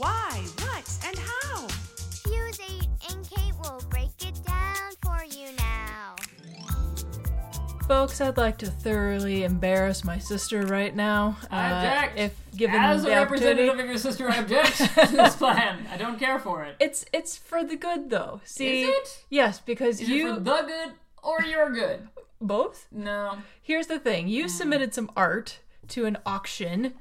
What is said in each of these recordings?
Why, what, and how? Fuse 8 and Kate will break it down for you now. Folks, I'd like to thoroughly embarrass my sister right now. I uh, object. If given As the a representative of your sister, I object to this plan. I don't care for it. It's it's for the good though. See, Is it? yes, because Is you it for the good or your good? both. No. Here's the thing: you submitted some art to an auction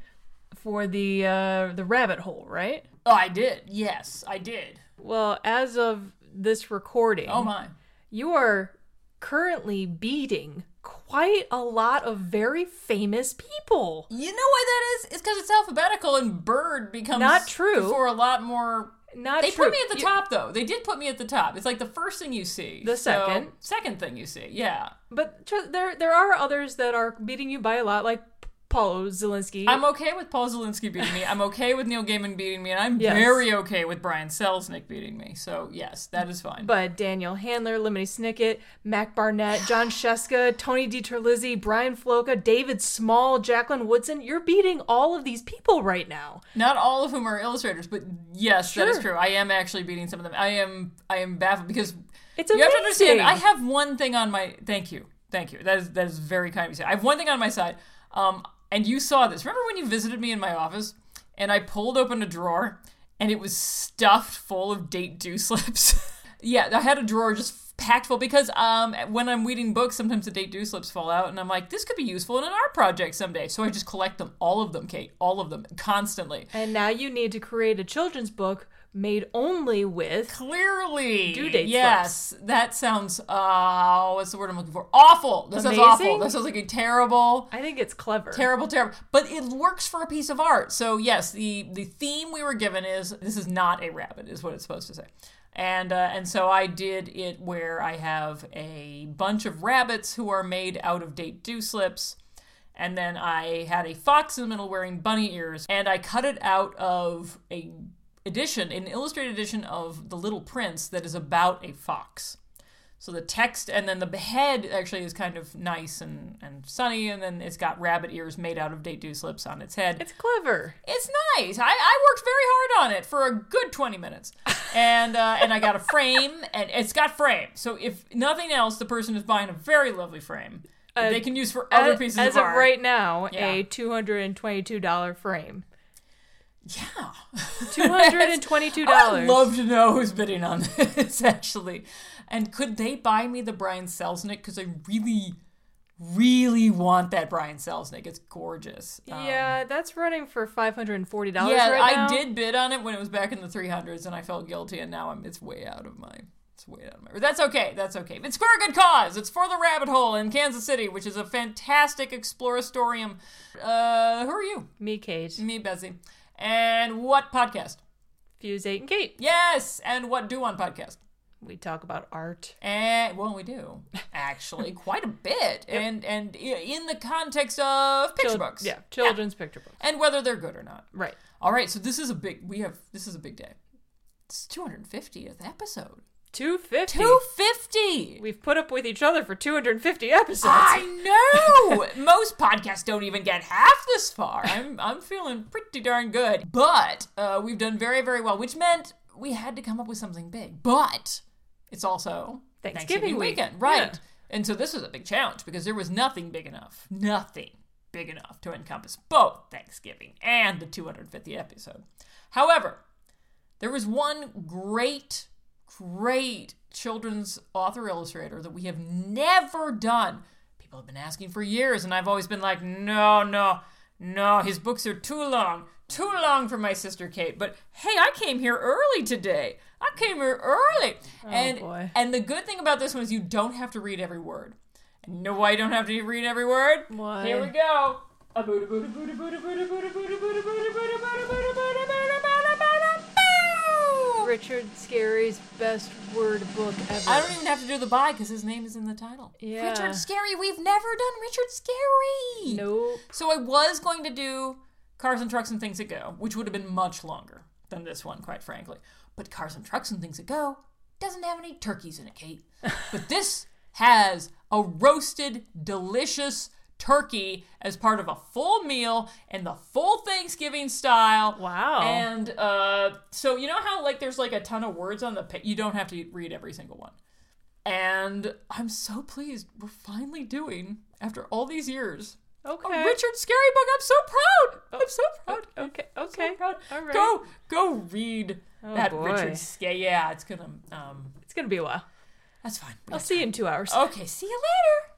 for the uh, the rabbit hole, right? Oh, I did. Yes, I did. Well, as of this recording, Oh my. you are currently beating quite a lot of very famous people. You know why that is? It's because it's alphabetical and Bird becomes Not true. for a lot more. Not They true. put me at the You- top though. They did put me at the top. It's like the first thing you see. The So, second. second thing you see. Yeah. But tr- there there are others that are beating you by a lot, like Paul O. Zelinsky. I'm okay with Paul Zelinsky beating me. I'm okay with Neil Gaiman beating me, and I'm Yes. very okay with Brian Selznick beating me. So yes, that is fine. but Daniel Handler, Lemony Snicket, Mac Barnett, John Sheska, Tony DiTerlizzi, Brian Floca, David Small, Jacqueline Woodson, you're beating all of these people right now. Not all of whom are illustrators, but yes, that is Sure. true. I am actually beating some of them. I am I am baffled because It's you have to understand. I have one thing on my. Thank you, thank you. That is that is very kind of you. to say. I have one thing on my side. Um, and you saw this. Remember when you visited me in my office, and I pulled open a drawer, and it was stuffed full of date due slips. yeah, I had a drawer just packed full because um when I'm reading books, sometimes the date due slips fall out, and I'm like, this could be useful in an art project someday. So I just collect them, all of them, Kate, all of them, constantly. And now you need to create a children's book made only with Clearly. Due date Yes. That sounds uh what's the word I'm looking for? Awful. That sounds awful. That sounds like a terrible I think it's clever. terrible, terrible. But it works for a piece of art. So yes, the the theme we were given is this is not a rabbit, is what it's supposed to say. And uh, and so I did it where I have a bunch of rabbits who are made out of date due slips. And then I had a fox in the middle wearing bunny ears, and I cut it out of a edition, an illustrated edition of The Little Prince that is about a fox. So the text and then the head actually is kind of nice and, and sunny, and then it's got rabbit ears made out of date due slips on its head. It's clever. It's nice. I, I worked very hard on it for a good twenty minutes, and uh, and I got a frame, and it's got frame. So if nothing else, the person is buying a very lovely frame that they can use for other as, pieces as of of right now, Yeah. a two hundred and twenty-two dollar frame. Yeah. $222. I'd love to know who's bidding on this, actually. And could they buy me the Brian Selznick? Because I really, really want that Brian Selznick. It's gorgeous. Um, Yeah, that's running for five hundred and forty dollars. yeah, right I did bid on it when it was back in the 300s, and I felt guilty, and now I'm it's way out of my. It's way out of my. That's okay. That's okay. It's for a good cause. It's for the Rabbit Hole in Kansas City, which is a fantastic exploratorium. Uh, who are you? Me, Kate, Me, Bessie. And what podcast? Fuse Eight, and Kate. Yes, and what do on podcast? We talk about art. And well, we do actually quite a bit, and and in the context of picture Chil- books, Yeah, children's picture books. and whether they're good or not. Right. All right, so this is a big. We have this is a big day. It's 250th episode. Two fifty. 250. We've put up with each other for two hundred and fifty episodes. I know. Most podcasts don't even get half this far. I'm I'm feeling pretty darn good. But uh, we've done very very well, which meant we had to come up with something big. But it's also Thanksgiving week. weekend, right? Yeah. And so this was a big challenge because there was nothing big enough, nothing big enough to encompass both Thanksgiving and the 250th episode. However, there was one great, great children's author illustrator that we have never done. People have been asking for years, and I've always been like, no, no, no, his books are too long, too long for my sister Kate. But hey, I came here early today. I came here early. and boy. and the good thing about this one is you don't have to read every word. And you know why you don't have to read every word? Why? Here we go. Richard Scarry's best word book ever. I don't even have to do the buy because his name is in the title. Yeah. Richard Scarry. We've never done Richard Scarry. Nope. So I was going to do Cars and Trucks and Things That Go, which would have been much longer than this one, quite frankly. But Cars and Trucks and Things That Go doesn't have any turkeys in it, Kate. but this has a roasted, delicious turkey as part of a full meal in the full Thanksgiving style. Wow. And uh, so you know how like there's like a ton of words on the page. You don't have to read every single one. And I'm so pleased we're finally doing after all these years. Okay. A Richard Scarry book. I'm so proud. I'm so proud. Okay. Okay. so proud. All right. Go go read that boy. Richard Scarry. Yeah, it's gonna um It's gonna be a while. that's fine. I'll see you in two hours. Okay, see you later.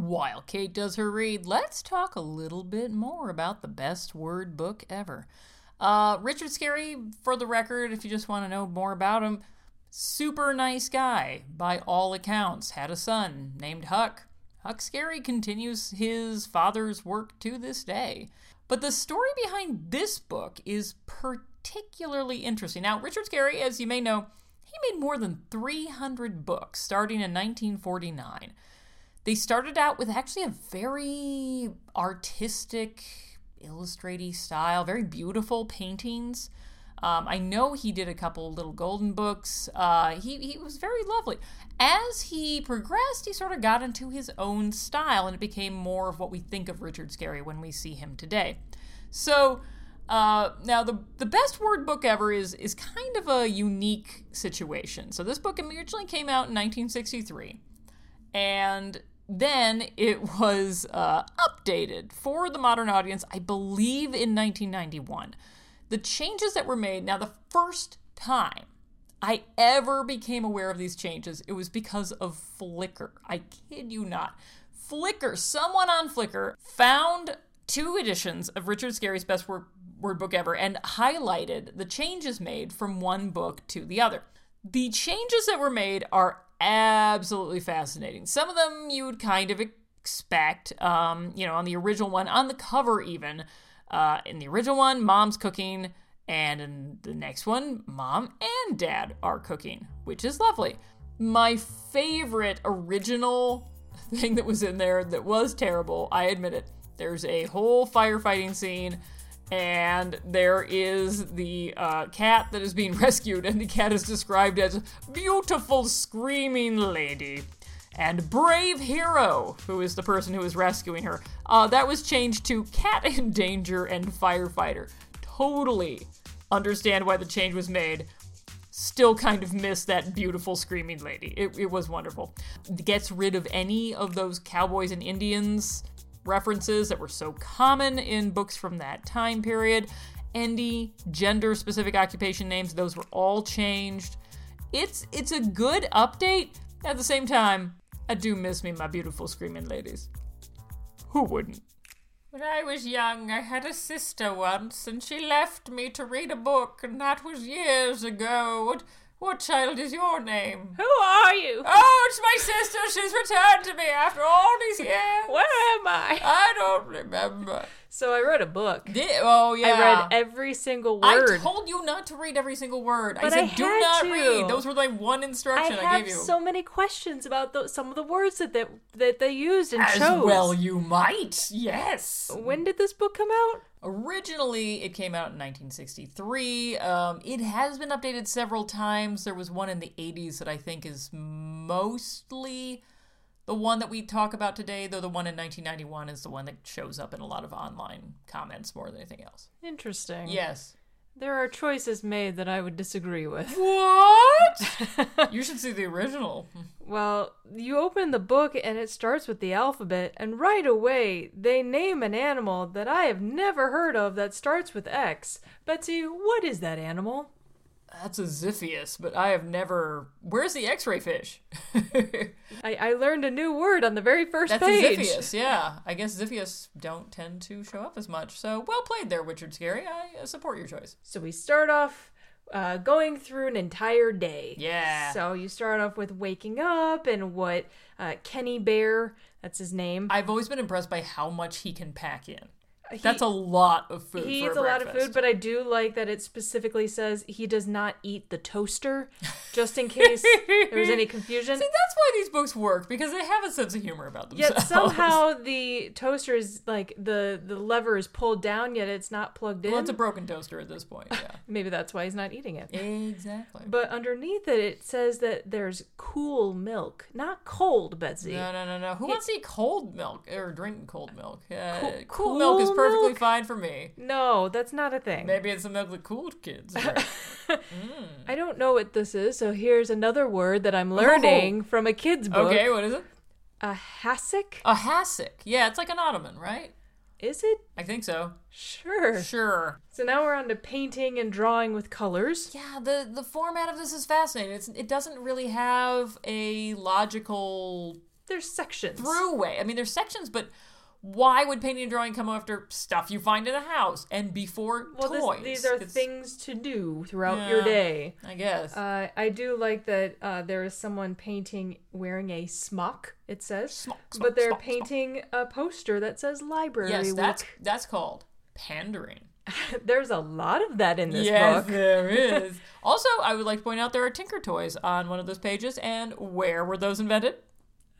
While Kate does her read, let's talk a little bit more about the best word book ever. Uh, Richard Scarry, for the record, if you just want to know more about him, super nice guy by all accounts. Had a son named Huck. Huck Scarry continues his father's work to this day. But the story behind this book is particularly interesting. Now, Richard Scarry, as you may know, he made more than 300 books starting in 1949. They started out with actually a very artistic, illustrative style, very beautiful paintings. Um, I know he did a couple little golden books. Uh, he, he was very lovely. As he progressed, he sort of got into his own style, and it became more of what we think of Richard Scarry when we see him today. So, uh, now the the best word book ever is is kind of a unique situation. So this book originally came out in 1963 and then it was uh, updated for the modern audience, I believe, in 1991. The changes that were made, now, the first time I ever became aware of these changes, it was because of Flickr. I kid you not. Flickr, someone on Flickr found two editions of Richard Scarry's best word, word book ever and highlighted the changes made from one book to the other. The changes that were made are absolutely fascinating. Some of them you would kind of expect, um, you know, on the original one, on the cover even. Uh, in the original one, mom's cooking, and in the next one, mom and dad are cooking, which is lovely. My favorite original thing that was in there that was terrible, I admit it. There's a whole firefighting scene and there is the uh, cat that is being rescued, and the cat is described as beautiful screaming lady and brave hero, who is the person who is rescuing her. Uh, that was changed to cat in danger and firefighter. Totally understand why the change was made. Still kind of miss that beautiful screaming lady. It, it was wonderful. Gets rid of any of those cowboys and Indians references that were so common in books from that time period. Any gender specific occupation names, those were all changed. It's it's a good update. At the same time, I do miss me my beautiful screaming ladies. Who wouldn't? When I was young, I had a sister once, and she left me to read a book, and that was years ago. What child is your name? Who are you? Oh, it's my sister. She's returned to me after all these years. Where am I? I don't remember. So I wrote a book. Did, oh yeah. I read every single word. I told you not to read every single word. But I I said do not to. read. Those were my one instruction I, have gave you. so many questions about those, some of the words that, that that they used and As chose. well you might. Yes. When did this book come out? Originally, it came out in 1963. Um, it has been updated several times. There was one in the 80s that I think is mostly the one that we talk about today, though the one in 1991 is the one that shows up in a lot of online comments more than anything else. Interesting. Yes. There are choices made that I would disagree with. What? you should see the original. Well, you open the book and it starts with the alphabet, and right away they name an animal that I have never heard of that starts with X. Betsy, what is that animal? That's a Ziphius, but I have never. Where's the X-ray fish? I, I learned a new word on the very first That's page. Ziphius, yeah. I guess Ziphius don't tend to show up as much. So well played there, Richard Scarry. I uh, support your choice. So we start off uh, going through an entire day. Yeah. So you start off with waking up and what uh, Kenny Bear, that's his name. I've always been impressed by how much he can pack in. That's a lot of food. He eats a lot of food, but I do like that it specifically says he does not eat the toaster, just in case there's any confusion. See, that's why these books work because they have a sense of humor about themselves. Yet somehow the toaster is like the the lever is pulled down, yet it's not plugged in. well, it's a broken toaster at this point. Yeah, Maybe that's why he's not eating it. exactly. But underneath it, it says that there's cool milk, not cold, Betsy. No, no, no, no. Who wants to eat cold milk or drink cold milk? Uh, Cool- cool, milk is cool perfectly milk? fine for me. No, that's not a thing. Maybe it's the milk that cooled kids. Hmm. I don't know what this is, so here's another word that I'm oh. learning from a kid's book. Oh. okay, what is it? A hassock? A hassock. Yeah, it's like an ottoman, right? Is it? I think so. Sure. Sure. So now we're on to painting and drawing with colors. Yeah, the the format of this is fascinating. It's it doesn't really have a logical There's sections. throughway. I mean, there's sections, but why would painting and drawing come after stuff you find in a house and before well, this- toys? these are It's- things to do throughout your day. I guess. Uh, I do like that uh, there is someone painting wearing a smock, it says. Smock, but they're smock, painting a poster that says library yes, week. that's that's called pandering. There's a lot of that in this yes, book. there is. also, I would like to point out there are Tinker toys on one of those pages, and where were those invented?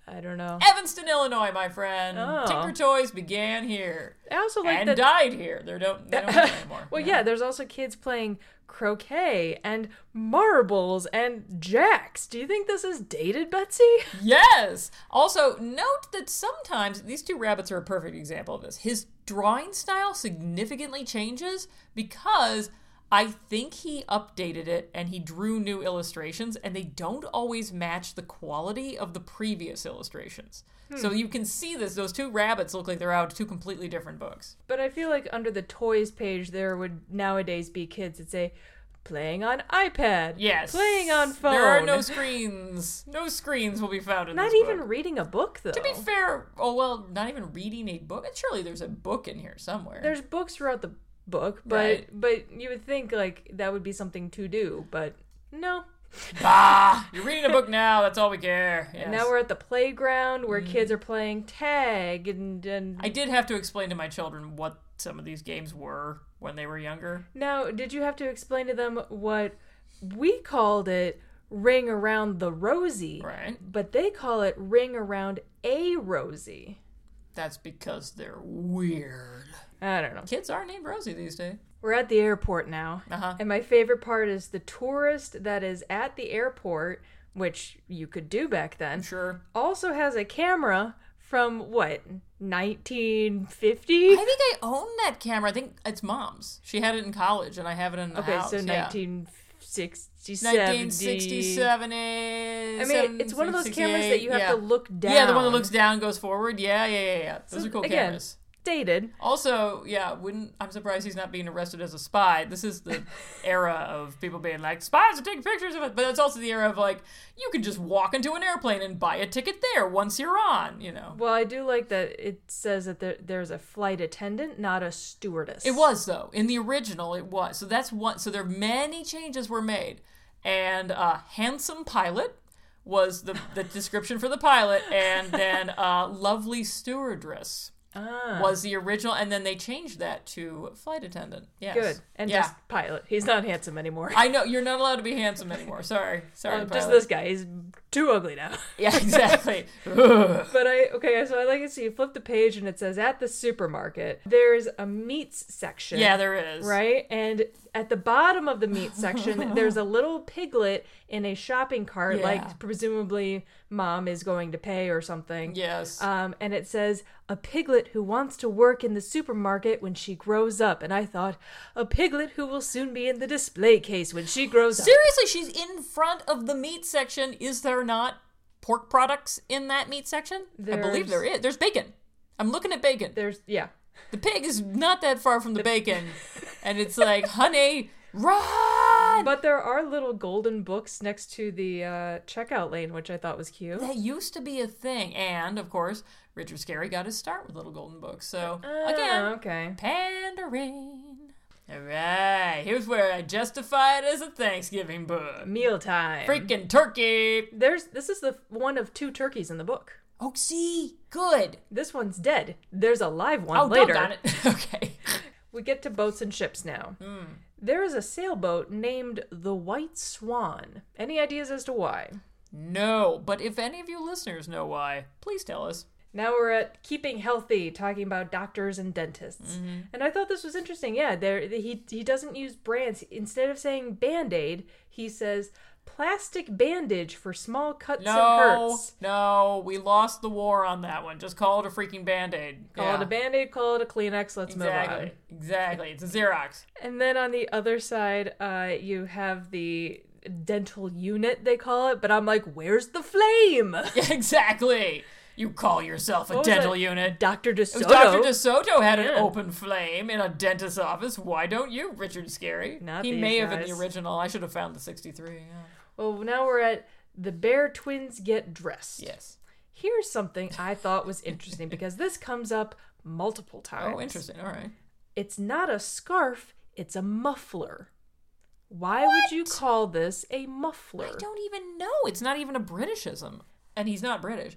I don't know. Evanston, Illinois, my friend. Oh. Tinker toys began here I also like and that. died here. They don't. They don't anymore. well, yeah, there's also kids playing croquet and marbles and jacks. Do you think this is dated, Betsy? Yes. Also, note that sometimes these two rabbits are a perfect example of this. His drawing style significantly changes because I think he updated it and he drew new illustrations, and they don't always match the quality of the previous illustrations. So hmm. you can see this. Those two rabbits look like they're out of two completely different books. But I feel like under the toys page, there would nowadays be kids that say, playing on iPad. Yes. Playing on phone. There are no screens. No screens will be found in this. Not even book. reading a book, though. To be fair, oh well, not even reading a book. Surely there's a book in here somewhere. There's books throughout the book, but Right. but you would think like that would be something to do, but no. Ah, you're reading a book now. That's all we care. Yes. Now we're at the playground where kids are playing tag and and I did have to explain to my children what some of these games were when they were younger. now did you have to explain to them what we called it ring around the rosy, Right. but they call it ring around a rosy. That's because they're weird. I don't know. Kids are named Rosie these days. We're at the airport now. Uh-huh. And my favorite part is the tourist that is at the airport, which you could do back then, Sure. also has a camera from what, 1950? I think I own that camera. I think it's mom's. She had it in college, and I have it in the Okay, house. so yeah. 1967. 1967 is. I mean, it's one of those cameras that you have yeah. to look down. Yeah, the one that looks down goes forward. Yeah, yeah, yeah, yeah. Those So, are cool again, cameras. Dated. Also, yeah, wouldn't I'm surprised he's not being arrested as a spy. This is the era of people being like spies are taking pictures of it, but it's also the era of like you can just walk into an airplane and buy a ticket there once you're on. You know, Well, I do like that it says that there, there's a flight attendant, not a stewardess. it was though in the original. It was so that's one. So there many changes were made, and uh, handsome pilot was the the description for the pilot, and then uh, lovely stewardess. Ah, Was the original, and then they changed that to flight attendant. Yes. good. And yeah. just pilot. He's not handsome anymore. I know you're not allowed to be handsome anymore. Sorry, sorry. Um, just this guy. He's too ugly now. Yeah, exactly. But I okay, so I like it. So you flip the page and it says at the supermarket there's a meats section. yeah, there is. right, and at the bottom of the meat section there's a little piglet in a shopping cart, Yeah. like presumably mom is going to pay or something. Yes. Um, and it says a piglet who wants to work in the supermarket when she grows up. And I thought a piglet who will soon be in the display case when she grows up. Seriously, she's in front of the meat section. Is there not pork products in that meat section? I believe There's- There's bacon. I'm looking at bacon. There's yeah. The pig is not that far from the bacon, and it's like, honey, run. But there are little golden books next to the uh, checkout lane, which I thought was cute. That used to be a thing, and of course, Richard Scarry got his start with Little Golden Books. So Ah, again, okay. Pandering. All right, here's where I justify it as a Thanksgiving book. Mealtime. Freaking turkey. There's this is the one of two turkeys in the book. Oh, see, good. This one's dead. There's a live one Oh, later. doggone it. okay. We get to boats and ships now. Hmm. There is a sailboat named the White Swan. Any ideas as to why? No, but if any of you listeners know why, please tell us. Now we're at keeping healthy, talking about doctors and dentists. Mm-hmm. And I thought this was interesting. Yeah, there he he doesn't use brands. Instead of saying band-aid, he says plastic bandage for small cuts and No, hurts. no, we lost the war on that one. Just call it a freaking band aid. Call it a band-aid, call it a Kleenex, let's move on. Exactly. Exactly. It's a Xerox. And then on the other side, uh, you have the dental unit, they call it, but I'm like, where's the flame? exactly. You call yourself a What dental it? unit. Dr. DeSoto. Dr. DeSoto had an open flame in a dentist's office. Why don't you, Richard Scarry? Not he may have in the original. I should have found the 63. Yeah. Well, now we're at the Bear Twins Get Dressed. Yes. Here's something I thought was interesting because this comes up multiple oh, times. Oh, interesting. All right. It's not a scarf, it's a muffler. Why would you call this a muffler? I don't even know. It's not even a Britishism. And he's not British.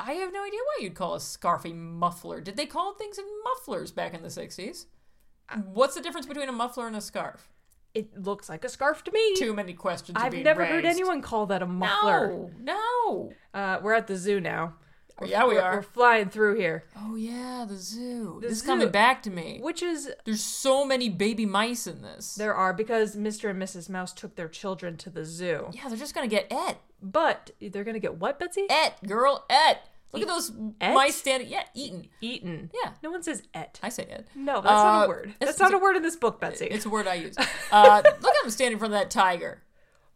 I have no idea why you'd call a scarf a muffler. Did they call things in mufflers back in the 60s? What's the difference between a muffler and a scarf? It looks like a scarf to me. Too many questions. I've never heard anyone call that a muffler. No, no. Uh, we're at the zoo now. Yeah, we We're- are. We're flying through here, Oh yeah, the zoo. The this is coming back to me. which is There's so many baby mice in this. there are because Mr. and Mrs. Mouse took their children to the zoo. yeah, they're just gonna get et, But they're gonna get what, Betsy? et, girl, et. Look at those et? mice standing. Yeah, eaten. Eaten. Yeah. No one says et. I say et. No, that's not Uh, a word. it's- That's not a word in this book, Betsy. It's a word I use. Uh, look at them standing in front of that tiger.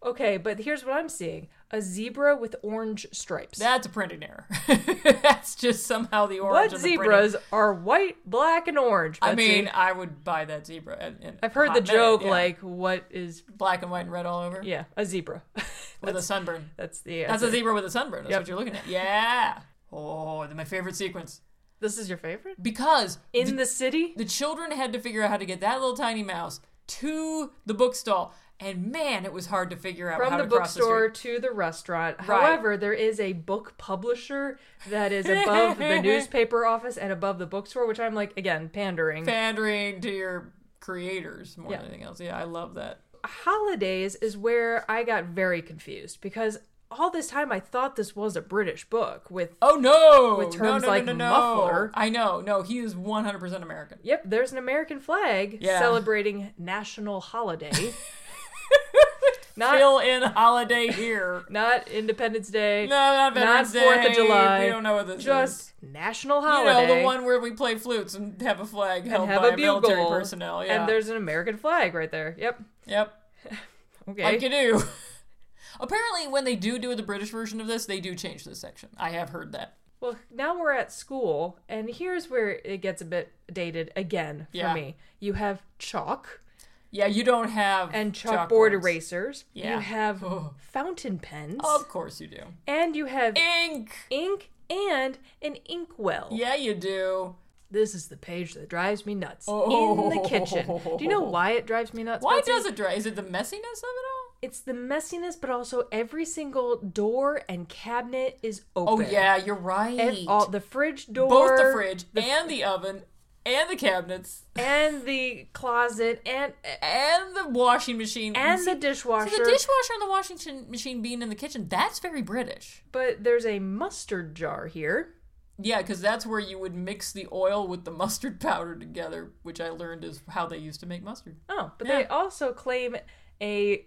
Okay, but here's what I'm seeing: a zebra with orange stripes. That's a printing error. That's just somehow the orange. what the printing. zebras are white, black, and orange? I mean, I would buy that zebra. in- in I've heard the minute, joke yeah. like, "What is black and white and red all over yeah a zebra?" with a sunburn. That's the That's a zebra with a sunburn. That's Yep. what you're looking at. Yeah. Oh, my favorite sequence This is your favorite because in the city. the children had to figure out how to get that little tiny mouse to the bookstall, and man, it was hard to figure out From how the to cross bookstore the to the restaurant. Right. However, there is a book publisher that is above the newspaper office and above the bookstore, which I'm like, again, pandering. Pandering to your creators more Yeah. than anything else. Yeah, I love that. Holidays is where I got very confused because all this time I thought this was a British book with Oh no! With terms no, no, like no, muffler. I know. No, he is 100% American. Yep, there's an American flag Yeah. celebrating national holiday. not Fill in holiday here. not Independence Day. No, not Veterans not Fourth of July. We don't know what this just is. national You holiday. know, the one where we play flutes and have a flag held by a bugle military personnel. Yeah. and there's an American flag right there. Yep. Yep. Okay. Like you do. Apparently, when they do do the British version of this, they do change this section. I have heard that. Well, now we're at school, and here's where it gets a bit dated again for Yeah. me. You have chalk Yeah, you don't have and chalkboard erasers. Yeah. You have Oh. fountain pens. Of course you do. and you have Ink. ink and an inkwell. Yeah, you do. This is the page that drives me nuts. Oh. In the kitchen. Do you know why it drives me nuts? Why Betsy? does it drive? Is it the messiness of it all? It's the messiness, but also every single door and cabinet is oh, open. Oh yeah, you're right. And all the fridge door, Both the fridge and the oven and the cabinets and the closet, and and the washing machine and the dishwasher. See, the dishwasher and the washing machine being in the kitchen, that's very British. but there's a mustard jar here. Yeah, because that's where you would mix the oil with the mustard powder together, which I learned is how they used to make mustard. Oh, but Yeah. they also claim a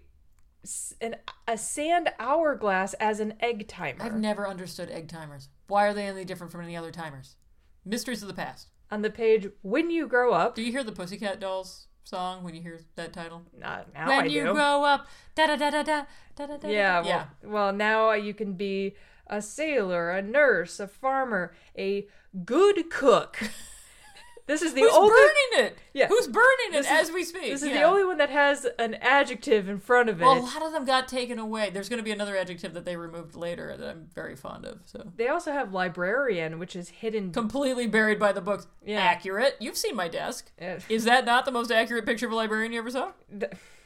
an, a sand hourglass as an egg timer. I've never understood egg timers. Why are they any different from any other timers? Mysteries of the past. On the page, when you grow up. Do you hear the Pussycat Dolls song when you hear that title? Not now. When I you do. grow up, da da da da da da da. Yeah, well, yeah. Well, now you can be a sailor, a nurse, a farmer, a good cook. this is the Who's only. burning it? Yeah. Who's burning it as we speak? This is Yeah. the only one that has an adjective in front of it. Well, a lot of them got taken away. There's going to be another adjective that they removed later that I'm very fond of. So they also have librarian, which is hidden. completely buried by the books. Yeah. Accurate. You've seen my desk. Eh, Is that not the most accurate picture of a librarian you ever saw?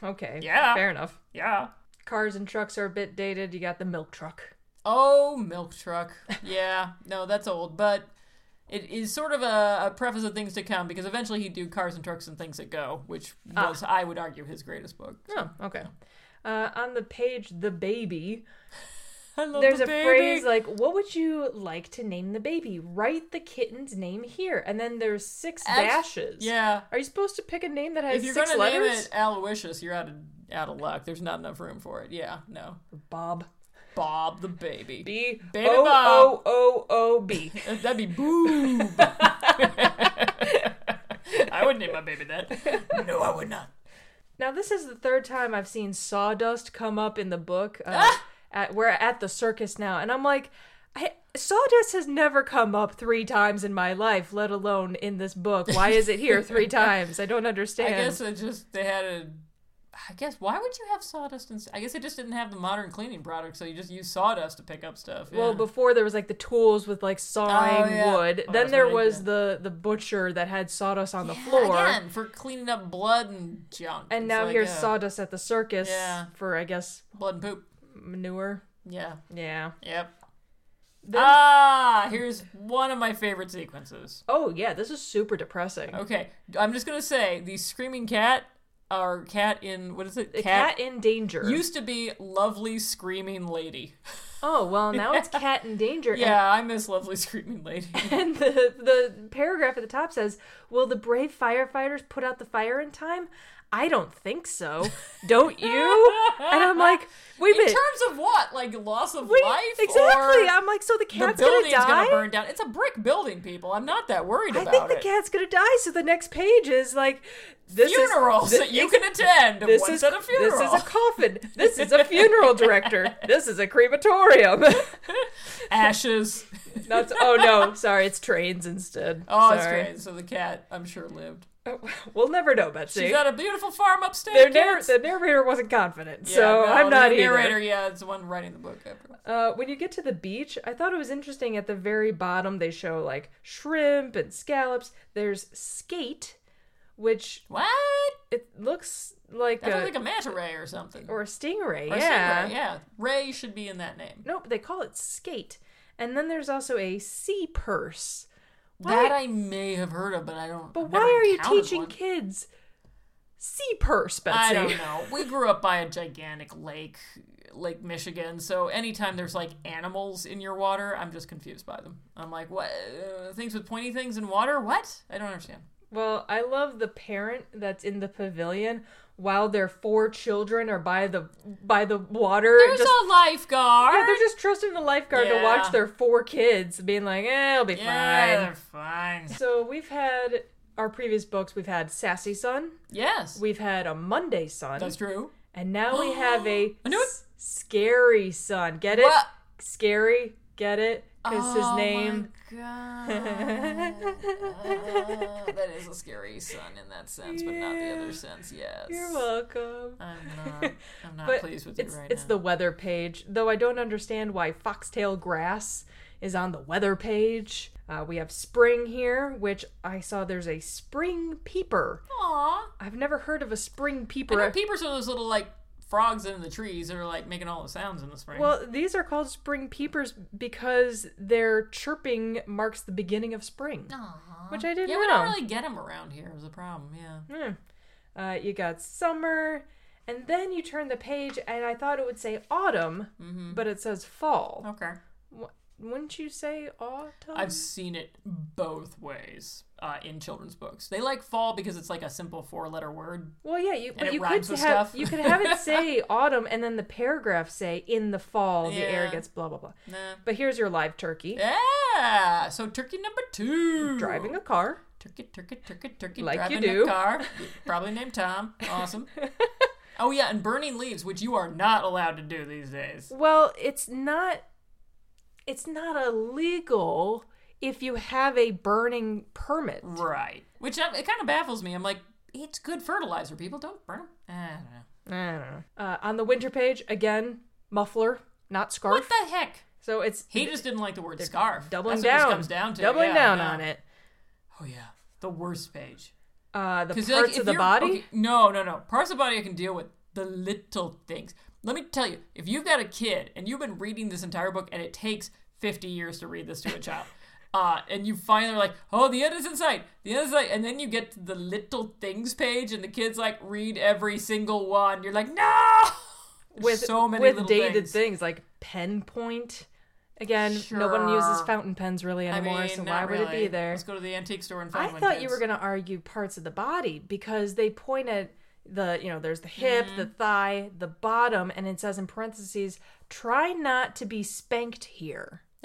okay. Yeah. Fair enough. Yeah. Cars and trucks are a bit dated. You got the milk truck. Oh, milk truck. Yeah, no, that's old, but it is sort of a, a preface of things to come because eventually he'd do Cars and Trucks and Things That Go, which was, I would argue, his greatest book. Oh, okay. Uh, on the page, the baby, I love there's the a baby. phrase like, "What would you like to name the baby? Write the kitten's name here." And then there's six dashes. Yeah. Are you supposed to pick a name that has If you're 6 gonna letters? name it Aloysius, you're out of out of luck. There's not enough room for it. Yeah, no. Bob. Bob the baby. B Baby O Bob. O O O B. That'd be boob. I would name my baby that. No, I would not. Now this is the third time I've seen sawdust come up in the book. Uh, Ah! at we're at the circus now, and I'm like, I, sawdust has never come up three times in my life, let alone in this book. Why is it here three times? I don't understand. I guess it just they had a. I guess why would you have sawdust? And I guess they just didn't have the modern cleaning products, so you just use sawdust to pick up stuff. Well, before there was like the tools with like sawing Oh, yeah. wood. Oh, then there right, was yeah. the the butcher that had sawdust on the floor. again for cleaning up blood and junk. And It's now like, here's uh, sawdust at the circus Yeah. for I guess blood and poop. manure. Yeah. Yeah. Yep. Then- ah, here's one of my favorite sequences. oh yeah, this is super depressing. Okay, I'm just gonna say the screaming cat, or cat in what is it? The cat, in danger. used to be lovely screaming lady. oh well, now it's cat in danger. and- Yeah, I miss lovely screaming lady. And the the paragraph at the top says, "Will the brave firefighters put out the fire in time?" I don't think so. Don't you? and I'm like, wait a in terms of what, like loss of Wait, life? exactly. I'm like, so the the cat's gonna building's die? gonna burn down. It's a brick building, people. I'm not that worried I about it. I think the cat's gonna die. So the next page is like this Funerals is, that you can attend This is at a funeral. this is a coffin. This is a funeral director. This is a crematorium. Ashes. That's oh no, sorry, it's trains instead. Oh, it's Sorry. great. So the cat, I'm sure, lived. We'll never know, Betsy. She's got a beautiful farm upstairs. Narr- the narrator wasn't confident, Yeah, so no, I'm not the either. narrator. Yeah, it's the one writing the book. Uh, when you get to the beach, I thought it was interesting. At the very bottom, they show like shrimp and scallops. There's skate, which What? it looks like That a, like a manta ray or something. or a stingray. Or a stingray, yeah. Ray should be in that name. Nope, they call it skate. And then there's also a sea purse. Why- That I may have heard of, but I don't. but why are you teaching one. kids sea purse, Betsy? I don't know. We grew up by a gigantic lake, Lake Michigan. So anytime there's like animals in your water, I'm just confused by them. I'm like, what? Uh, things with pointy things in water? What? I don't understand. Well, I love the parent that's in the pavilion while their four children are by the by the water. There's just, a lifeguard. yeah, they're just trusting the lifeguard to watch their four kids, being like, "Eh, it'll be yeah, fine." they're fine. So we've had our previous books. We've had Sassy Sun. Yes, We've had a Monday Sun. that's true. And now we have a I knew it. s- scary son. Get it? What? Scary. Get it? Because his Oh name. My God. that is a scary son in that sense, but not the other sense. Yes. You're welcome. I'm not. I'm not pleased with you it's, right it's now. the weather page, though I don't understand why foxtail grass is on the weather page. Uh, we have spring here, which I saw there's a spring peeper. Aw. I've never heard of a spring peeper. peepers are those little like frogs in the trees that are like making all the sounds in the spring. well, these are called spring peepers because their chirping marks the beginning of spring, Aw. which I didn't yeah, know. we don't really get them around here. Is the problem? Yeah. Hmm. Uh, you got summer, and then you turn the page, and I thought it would say autumn, Mm-hmm. but it says fall. Okay. Wouldn't you say autumn? I've seen it both ways uh, in children's books. They like fall because it's like a simple four-letter word. well, yeah, you but you could have stuff. you could have it say autumn, and then the paragraph say in the fall the air gets blah blah blah. Nah. But here's your live turkey Yeah. So turkey number two. driving a car. turkey, turkey, turkey, turkey. Like you driving do. a car. Probably named Tom. Awesome. oh yeah, and burning leaves, which you are not allowed to do these days. Well, it's not it's not illegal if you have a burning permit. Right. Which um, it kind of baffles me. I'm like, it's good fertilizer. People don't burn them. I don't know. I don't know. Uh, on the winter page, again, muffler, not scarf. What the heck? So it's He just didn't like the word scarf. doubling That's what down, this comes down to. doubling Yeah, down yeah. on it. Oh yeah, the worst page. Uh, the parts like, of the body. okay, no, no, no. Parts of the body I can deal with. The little things. Let me tell you, if you've got a kid and you've been reading this entire book and it takes 50 years to read this to a child, uh, and you finally are like, oh, the end is in sight, the end is in sight, and then you get to the little things page and the kids like read every single one. You're like, no! With so many with little dated things. like pen point. Again, no one uses fountain pens really I anymore, mean, so why would it be there? Let's go to the antique store and I find one. I thought you were going to argue parts of the body because they point at the, you know, there's the hip, the Mm-hmm. thigh, the bottom, and it says in parentheses, try not to be spanked here.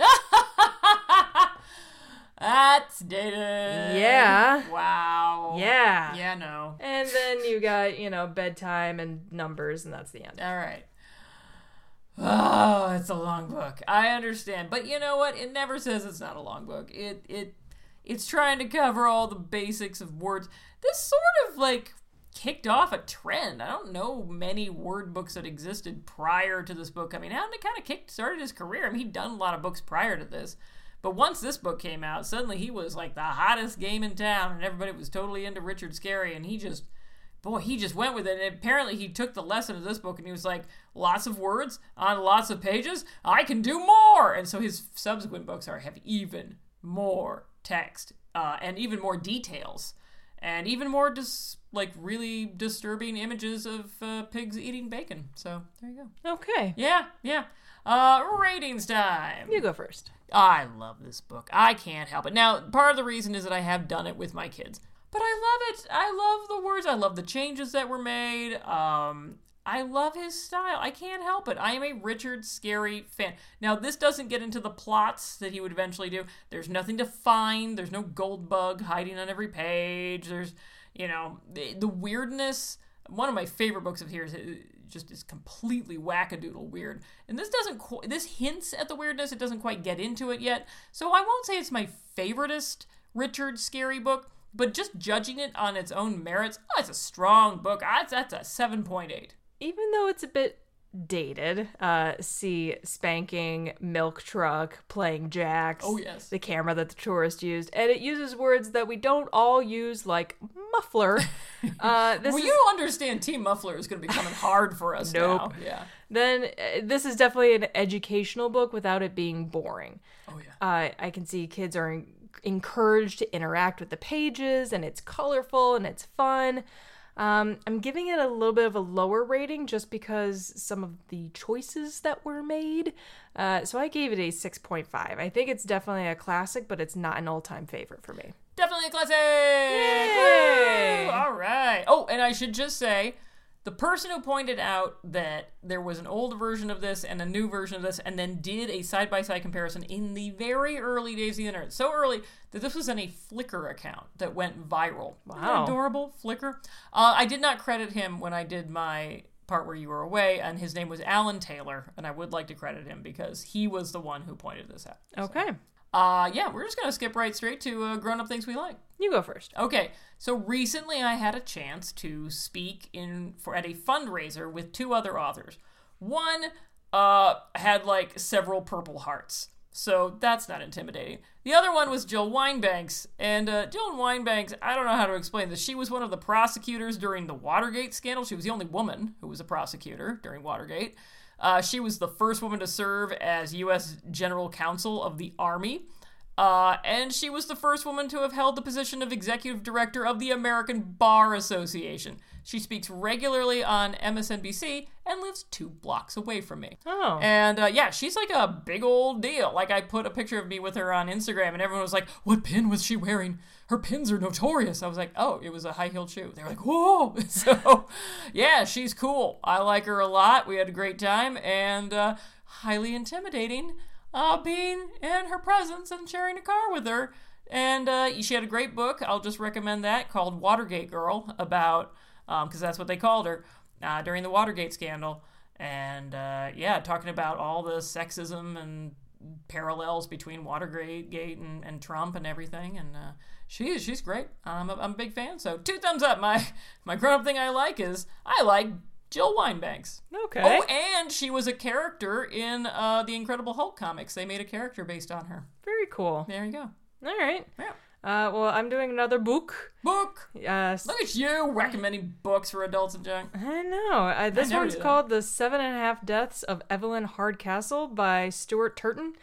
That's dated. Yeah. Wow. Yeah. Yeah, no. And then you got, you know, bedtime and numbers, and that's the end. All right. Oh, it's a long book. I understand, but you know what? It never says it's not a long book. It it it's trying to cover all the basics of words. This sort of like kicked off a trend. I don't know many word books that existed prior to this book coming out. And it kind of kicked started his career. I mean, he'd done a lot of books prior to this. But once this book came out, suddenly he was like the hottest game in town, and everybody was totally into Richard Scarry, and he just boy, he just went with it. And apparently, he took the lesson of this book and he was like, lots of words on lots of pages. I can do more. And so his subsequent books are have even more text uh, and even more details and even more dis- like really disturbing images of uh, pigs eating bacon. So there you go. Okay. Yeah, yeah. Uh, ratings time. You go first. I love this book. I can't help it. Now, part of the reason is that I have done it with my kids, but I love it. I love the words. I love the changes that were made. Um, I love his style. I can't help it. I am a Richard Scarry fan. Now, this doesn't get into the plots that he would eventually do. There's nothing to find. There's no gold bug hiding on every page. There's, you know, the, the weirdness. One of my favorite books of his is just is completely wackadoodle weird. And this doesn't qu- this hints at the weirdness. It doesn't quite get into it yet. So I won't say it's my favoritist Richard Scarry book, but just judging it on its own merits, oh, it's a strong book. Ah, That's a seven point eight. Even though it's a bit dated, uh, see spanking, milk truck, playing jacks. Oh, yes. The camera that the tourist used. And it uses words that we don't all use, like muffler. uh, this Well, is, you understand Team Muffler is going to be coming hard for us Nope. now. Yeah. then uh, this is definitely an educational book without it being boring. Oh yeah. Uh, I can see kids are en- encouraged to interact with the pages, and it's colorful and it's fun. Um, I'm giving it a little bit of a lower rating just because some of the choices that were made. Uh, so I gave it a 6.5. I think it's definitely a classic, but it's not an all time favorite for me. Definitely a classic. Yay! Woo! All right. Oh, and I should just say, the person who pointed out that there was an old version of this and a new version of this, and then did a side by side comparison in the very early days of the internet, so early that this was on a Flickr account that went viral. Wow. adorable Flickr. Uh, I did not credit him when I did my part where you were away, and his name was Alan Taylor, and I would like to credit him because he was the one who pointed this out. Okay. Uh, yeah, we're just gonna skip right straight to uh, grown up things we like. You go first. Okay, so recently I had a chance to speak in for at a fundraiser with two other authors. One uh had like several purple hearts. So that's not intimidating. The other one was Jill Wine-Banks. And uh, Jill Wine-Banks, I don't know how to explain this. She was one of the prosecutors during the Watergate scandal. She was the only woman who was a prosecutor during Watergate. Uh, she was the first woman to serve as U.S. General Counsel of the Army. Uh, and she was the first woman to have held the position of executive director of the American Bar Association. She speaks regularly on MSNBC and lives two blocks away from me. Oh. And uh, yeah, she's like a big old deal. Like I put a picture of me with her on Instagram, and everyone was like, "What pin was she wearing? Her pins are notorious." I was like, "Oh, it was a high heeled shoe." They were like, "Whoa!" So yeah, she's cool. I like her a lot. We had a great time, and uh, highly intimidating uh, being in her presence and sharing a car with her. And uh, she had a great book. I'll just recommend that called Watergate Girl about because that's what they called her uh, during the Watergate scandal. And uh, yeah, talking about all the sexism and parallels between Watergate Gate and, and Trump and everything. And uh, she she's great. I'm a, I'm a big fan. So two thumbs up. My my grown up thing I like is I like Jill Wine-Banks. Okay. Oh, and she was a character in uh, the Incredible Hulk comics. They made a character based on her. Very cool. There you go. All right. Yeah. Uh, well, I'm doing another book. Book. Uh, s- Look at you recommending books for adults and junk. I know. Uh, this never one's called The Seven and a Half Deaths of Evelyn Hardcastle by Stuart Turton.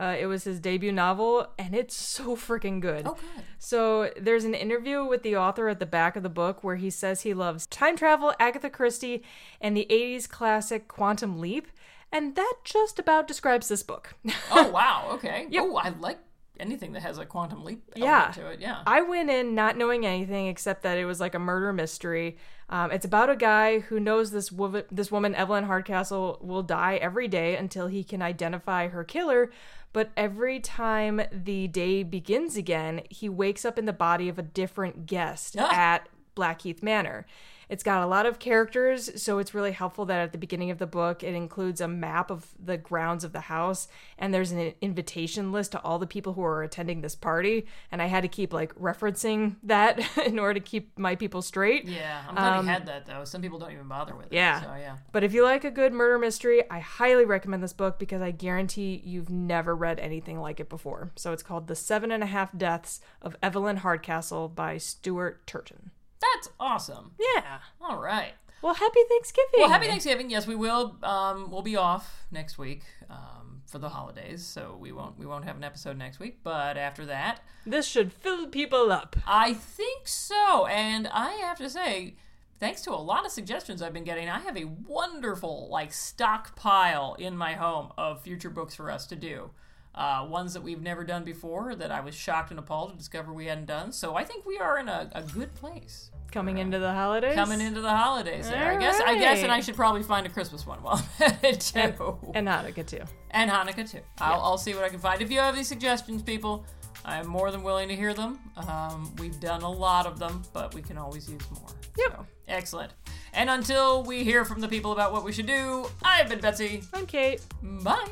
Uh, it was his debut novel, and it's so freaking good. Oh, good. So there's an interview with the author at the back of the book where he says he loves time travel, Agatha Christie, and the 80s classic Quantum Leap, and that just about describes this book. Oh wow. Okay. Yep. Oh, I like anything that has a quantum leap Yeah. to it. Yeah. I went in not knowing anything except that it was like a murder mystery. Um, it's about a guy who knows this woman, this woman Evelyn Hardcastle will die every day until he can identify her killer. But every time the day begins again, he wakes up in the body of a different guest Ah. at Blackheath Manor. It's got a lot of characters, so it's really helpful that at the beginning of the book it includes a map of the grounds of the house and there's an invitation list to all the people who are attending this party. And I had to keep like referencing that in order to keep my people straight. yeah. I'm glad you had that though. Some people don't even bother with it. Um, Yeah. So yeah. But if you like a good murder mystery, I highly recommend this book because I guarantee you've never read anything like it before. So it's called The Seven and a Half Deaths of Evelyn Hardcastle by Stuart Turton. That's awesome. Yeah. All right. Well, happy Thanksgiving. Well, happy Thanksgiving. Yes, we will. Um, we'll be off next week um, for the holidays, so we won't we won't have an episode next week. But after that, This should fill people up. I think so. And I have to say, thanks to a lot of suggestions I've been getting, I have a wonderful like stockpile in my home of future books for us to do. Uh, ones that we've never done before that I was shocked and appalled to discover we hadn't done. So I think we are in a, a good place Coming into the holidays. coming into the holidays. There, I guess. I guess, and I should probably find a Christmas one while I'm at it too. And Hanukkah too. and Hanukkah too. I'll, I'll see what I can find. If you have any suggestions, people, I'm more than willing to hear them. Um, we've done a lot of them, but we can always use more. Yep. So, excellent. And until we hear from the people about what we should do, I've been Betsy. I'm Kate. Bye.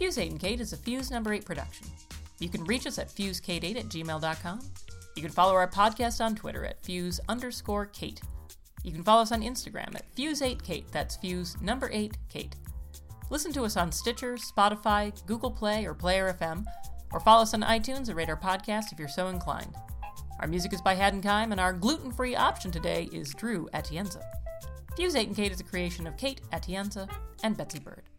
Fuse 8 and Kate is a Fuse number 8 production. You can reach us at fusekate8 at gmail.com. You can follow our podcast on Twitter at fuse underscore Kate. You can follow us on Instagram at fuse8kate. That's fuse number 8 Kate. Listen to us on Stitcher, Spotify, Google Play, or Player FM, or follow us on iTunes or rate our podcast if you're so inclined. Our music is by Haddon Kime, and our gluten free option today is Drew Atienza. Fuse 8 and Kate is a creation of Kate Atienza and Betsy Bird.